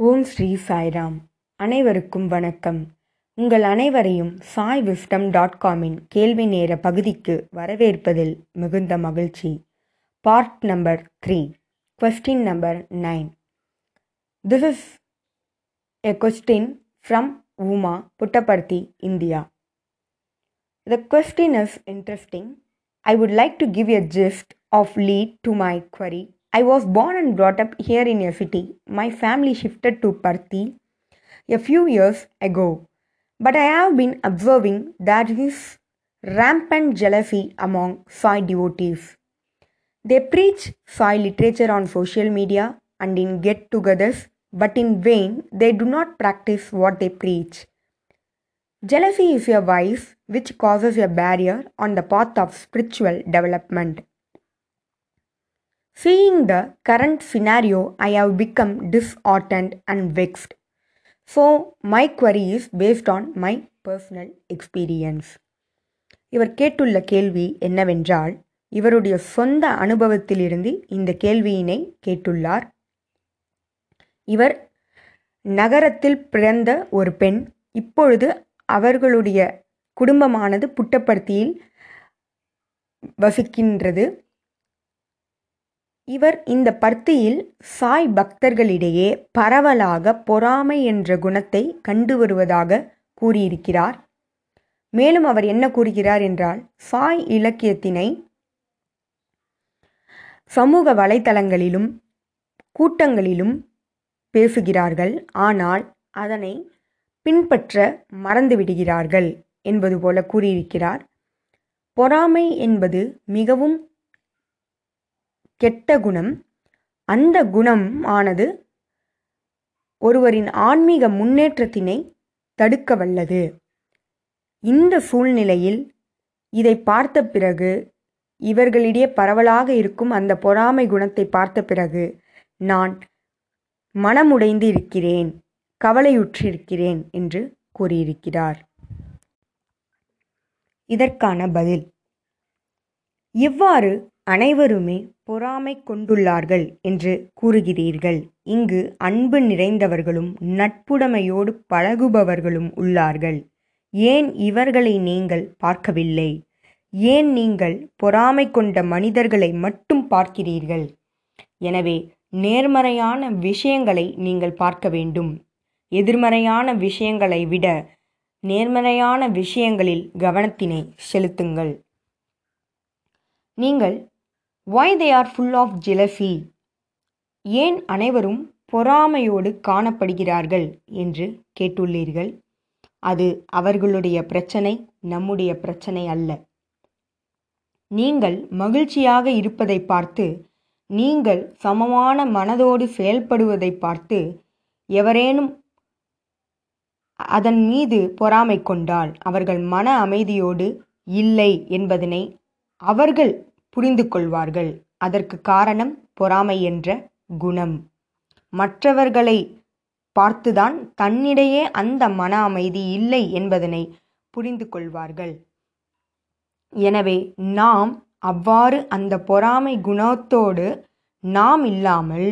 ஓம் ஸ்ரீ சாய்ராம் அனைவருக்கும் வணக்கம் உங்கள் அனைவரையும் சாய் விஸ்டம் டாட் காமின் கேள்வி நேர பகுதிக்கு வரவேற்பதில் மிகுந்த மகிழ்ச்சி part number three question number nine this is a question from Uma Puttaparthi India The question is interesting. I would like to give a gist of lead to my query. I was born and brought up here in a city. My family shifted to Parthi a few years ago. But I have been observing that there is rampant jealousy among Sai devotees. They preach Sai literature on social media and in get togethers, but in vain they do not practice what they preach. Jealousy is a vice which causes a barrier on the path of spiritual development. Seeing the current scenario, I have become disheartened and vexed. So, my query is based on my personal experience. இவர் கேட்டுள்ள கேள்வி என்னவென்றால் இவருடைய சொந்த அனுபவத்திலிருந்து இந்த கேள்வியினை கேட்டுள்ளார் இவர் நகரத்தில் பிறந்த ஒரு பெண் இப்பொழுது அவர்களுடைய குடும்பமானது புட்டப்படுத்தியில் வசிக்கின்றது இவர் இந்த பர்த்தியில் சாய் பக்தர்களிடையே பரவலாக பொறாமை என்ற குணத்தை கண்டு வருவதாக கூறியிருக்கிறார். மேலும் அவர் என்ன கூறுகிறார் என்றால் சாய் இலக்கியத்தினை சமூக வலைத்தளங்களிலும் கூட்டங்களிலும் பேசுகிறார்கள். ஆனால் அதனை பின்பற்ற மறந்துவிடுகிறார்கள் என்பது போல கூறியிருக்கிறார். பொறாமை என்பது மிகவும் கெட்ட குணம். அந்த குணம் ஆனது ஒருவரின் ஆன்மீக முன்னேற்றத்தினை தடுக்க வல்லது. இந்த சூழ்நிலையில் இதை பார்த்த பிறகு இவர்களிடையே பரவலாக இருக்கும் அந்த பொறாமை குணத்தை பார்த்த பிறகு நான் மனமுடைந்து இருக்கிறேன் கவலையுற்றிருக்கிறேன் என்று கூறியிருக்கிறார். இதற்கான பதில். இவ்வாறு அனைவருமே பொறாமை கொண்டுள்ளார்கள் என்று கூறுகிறீர்கள். இங்கு அன்பு நிறைந்தவர்களும் நட்புடைமையோடு பழகுபவர்களும் உள்ளார்கள். ஏன் இவர்களை நீங்கள் பார்க்கவில்லை? ஏன் நீங்கள் பொறாமை கொண்ட மனிதர்களை மட்டும் பார்க்கிறீர்கள்? எனவே நேர்மறையான விஷயங்களை நீங்கள் பார்க்க வேண்டும். எதிர்மறையான விஷயங்களை விட நேர்மறையான விஷயங்களில் கவனத்தினை செலுத்துங்கள். நீங்கள் why they are full of jealousy ஏன் அனைவரும் பொறாமையோடு காணப்படுகிறார்கள் என்று கேட்டுள்ளீர்கள். அது அவர்களுடைய பிரச்சனை நம்முடைய பிரச்சனை அல்ல. நீங்கள் மகிழ்ச்சியாக இருப்பதை பார்த்து நீங்கள் சமமான மனதோடு செயல்படுவதை பார்த்து எவரேனும் அதன் மீது பொறாமை கொண்டால் அவர்கள் மன அமைதியோடு இல்லை என்பதனை அவர்கள் புரிந்து கொள்வார்கள் அதற்கு காரணம் பொறாமை என்ற குணம். மற்றவர்களை பார்த்துதான் தன்னிடையே அந்த மன அமைதி இல்லை என்பதனை புரிந்து கொள்வார்கள் எனவே நாம் அவ்வாறு அந்த பொறாமை குணத்தோடு நாம் இல்லாமல்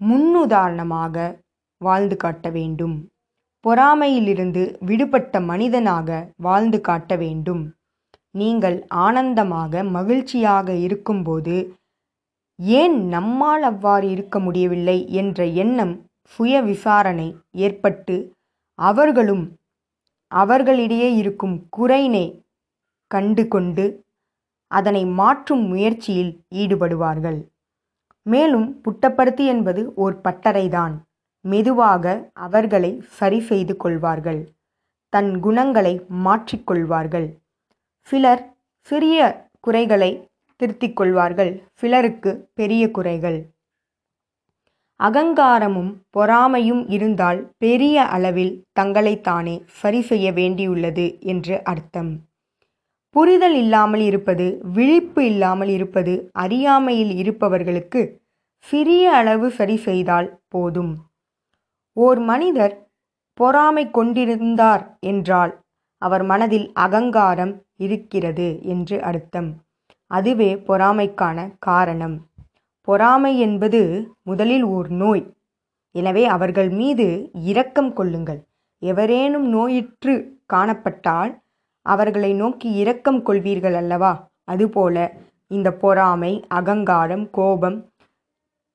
முன்னுதாரணமாக வாழ்ந்து காட்ட வேண்டும். பொறாமையிலிருந்து விடுபட்ட மனிதனாக வாழ்ந்து காட்ட வேண்டும். நீங்கள் ஆனந்தமாக மகிழ்ச்சியாக இருக்கும்போது ஏன் நம்மால் அவ்வாறு இருக்க முடியவில்லை என்ற எண்ணம் சுய விசாரணை ஏற்பட்டு அவர்களும் அவர்களிடையே இருக்கும் குறையினை கண்டு கொண்டு அதனை மாற்றும் முயற்சியில் ஈடுபடுவார்கள். மேலும் புட்டப்படுத்தி என்பது ஓர் பட்டறைதான். மெதுவாக அவர்களை சரி செய்து கொள்வார்கள். தன் குணங்களை மாற்றிக்கொள்வார்கள் சிலர் சிறிய குறைகளை திருத்திக் கொள்வார்கள் சிலருக்கு பெரிய குறைகள். அகங்காரமும் பொறாமையும் இருந்தால் பெரிய அளவில் தங்களைத்தானே சரி செய்ய வேண்டியுள்ளது என்று அர்த்தம். புரிதல் இல்லாமல் இருப்பது விழிப்பு இல்லாமல் இருப்பது அறியாமையில் இருப்பவர்களுக்கு சிறிய அளவு சரி செய்தால் போதும். ஓர் மனிதர் பொறாமை கொண்டிருந்தார் என்றால் அவர் மனதில் அகங்காரம் இருக்கிறது என்று அர்த்தம். அதுவே பொறாமைக்கான காரணம். பொறாமை என்பது முதலில் ஓர் நோய். எனவே அவர்கள் மீது இரக்கம் கொள்ளுங்கள். எவரேனும் நோயிற்று காணப்பட்டால் அவர்களை நோக்கி இரக்கம் கொள்வீர்கள் அல்லவா? அதுபோல இந்த பொறாமை அகங்காரம் கோபம்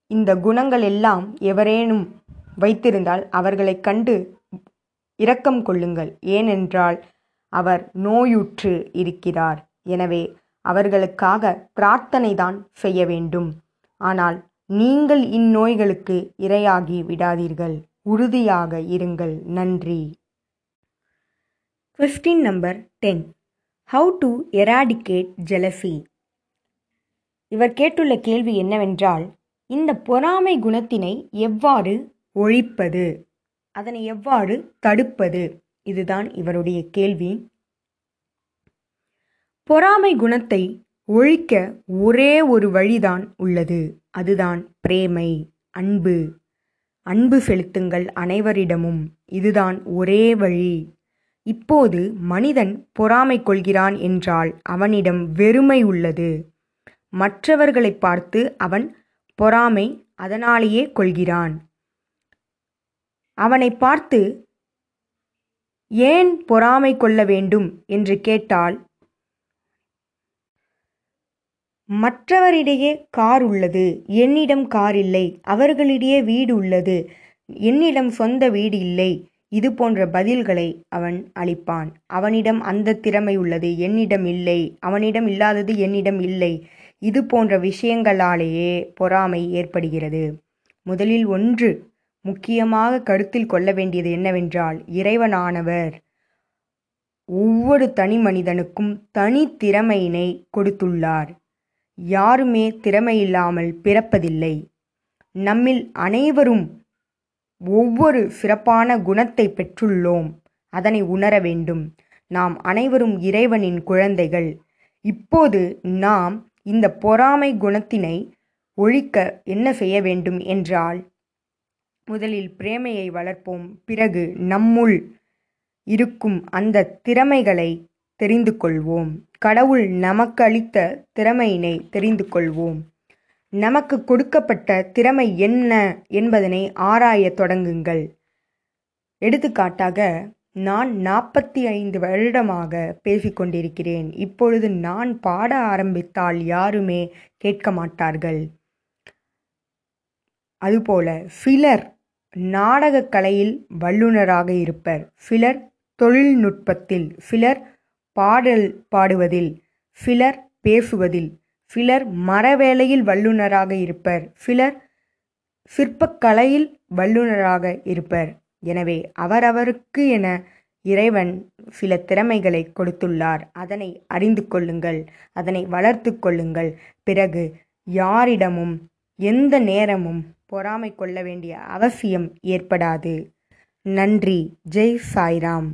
இந்த குணங்கள் எல்லாம் எவரேனும் வைத்திருந்தால் அவர்களை கண்டு இரக்கம் கொள்ளுங்கள். ஏனென்றால் அவர் நோயுற்று இருக்கிறார். எனவே அவர்களுக்காக பிரார்த்தனைதான் செய்ய வேண்டும். ஆனால் நீங்கள் இந்நோய்களுக்கு இரையாகி விடாதீர்கள். உறுதியாக இருங்கள். நன்றி. Question number ten how to eradicate jealousy இவர் கேட்டுள்ள கேள்வி என்னவென்றால் இந்த பொறாமை குணத்தினை எவ்வாறு ஒழிப்பது? அதனை எவ்வாறு தடுப்பது? இதுதான் இவருடைய கேள்வி. பொறாமை குணத்தை ஒழிக்க ஒரே ஒரு வழிதான் உள்ளது. அதுதான் பிரேமை அன்பு. அன்பு செலுத்துங்கள் அனைவரிடமும். இதுதான் ஒரே வழி. இப்போது மனிதன் பொறாமை கொள்கிறான் என்றால் அவனிடம் வெறுமை உள்ளது. மற்றவர்களை பார்த்து அவன் பொறாமை அதனாலேயே கொள்கிறான். அவனை பார்த்து ஏன் பொறாமை கொள்ள வேண்டும்? என்று கேட்டால் மற்றவரிடையே கார் உள்ளது. என்னிடம் கார் இல்லை. அவர்களிடையே வீடு உள்ளது. என்னிடம் சொந்த வீடு இல்லை. இது போன்ற பதில்களை அவன் அளிப்பான். அவனிடம் அந்த திறமை உள்ளது. என்னிடம் இல்லை. அவனிடம் இல்லாதது என்னிடம் இல்லை. இது போன்ற விஷயங்களாலேயே பொறாமை ஏற்படுகிறது. முதலில் ஒன்று முக்கியமாக கருத்தில் கொள்ள வேண்டியது என்னவென்றால் இறைவனானவர் ஒவ்வொரு தனி மனிதனுக்கும் தனி திறமையினை கொடுத்துள்ளார். யாருமே திறமையில்லாமல் பிறப்பதில்லை. நம்மில் அனைவரும் ஒவ்வொரு சிறப்பான குணத்தை பெற்றுள்ளோம். அதனை உணர வேண்டும். நாம் அனைவரும் இறைவனின் குழந்தைகள். இப்போது நாம் இந்த பொறாமை குணத்தினை ஒழிக்க என்ன செய்ய வேண்டும் என்றால் முதலில் பிரேமையை வளர்ப்போம். பிறகு நம்முள் இருக்கும் அந்த திறமைகளை தெரிந்து கொள்வோம். கடவுள் நமக்கு அளித்த திறமையினை தெரிந்து கொள்வோம். நமக்கு கொடுக்கப்பட்ட திறமை என்ன என்பதனை ஆராய தொடங்குங்கள். எடுத்துக்காட்டாக நான் நாற்பத்தி ஐந்து வருடமாக பேசிக்கொண்டிருக்கிறேன். இப்பொழுது நான் பாட ஆரம்பித்தால் யாருமே கேட்க மாட்டார்கள். அதுபோல சிலர் நாடகக் கலையில் வல்லுநராக இருப்பர். சிலர் தொழில்நுட்பத்தில் சிலர் பாடல் பாடுவதில் சிலர் பேசுவதில் சிலர் மரவேளையில் வல்லுநராக இருப்பர். சிலர் சிற்பக்கலையில் வல்லுநராக இருப்பர். எனவே அவரவருக்கு என இறைவன் சில திறமைகளை கொடுத்துள்ளார். அதனை அறிந்து கொள்ளுங்கள் அதனை வளர்த்து கொள்ளுங்கள். பிறகு யாரிடமும் எந்த நேரமும் பொறாமை கொள்ள வேண்டிய அவசியம் ஏற்படாது. நன்றி. ஜெய் சாய்ராம்.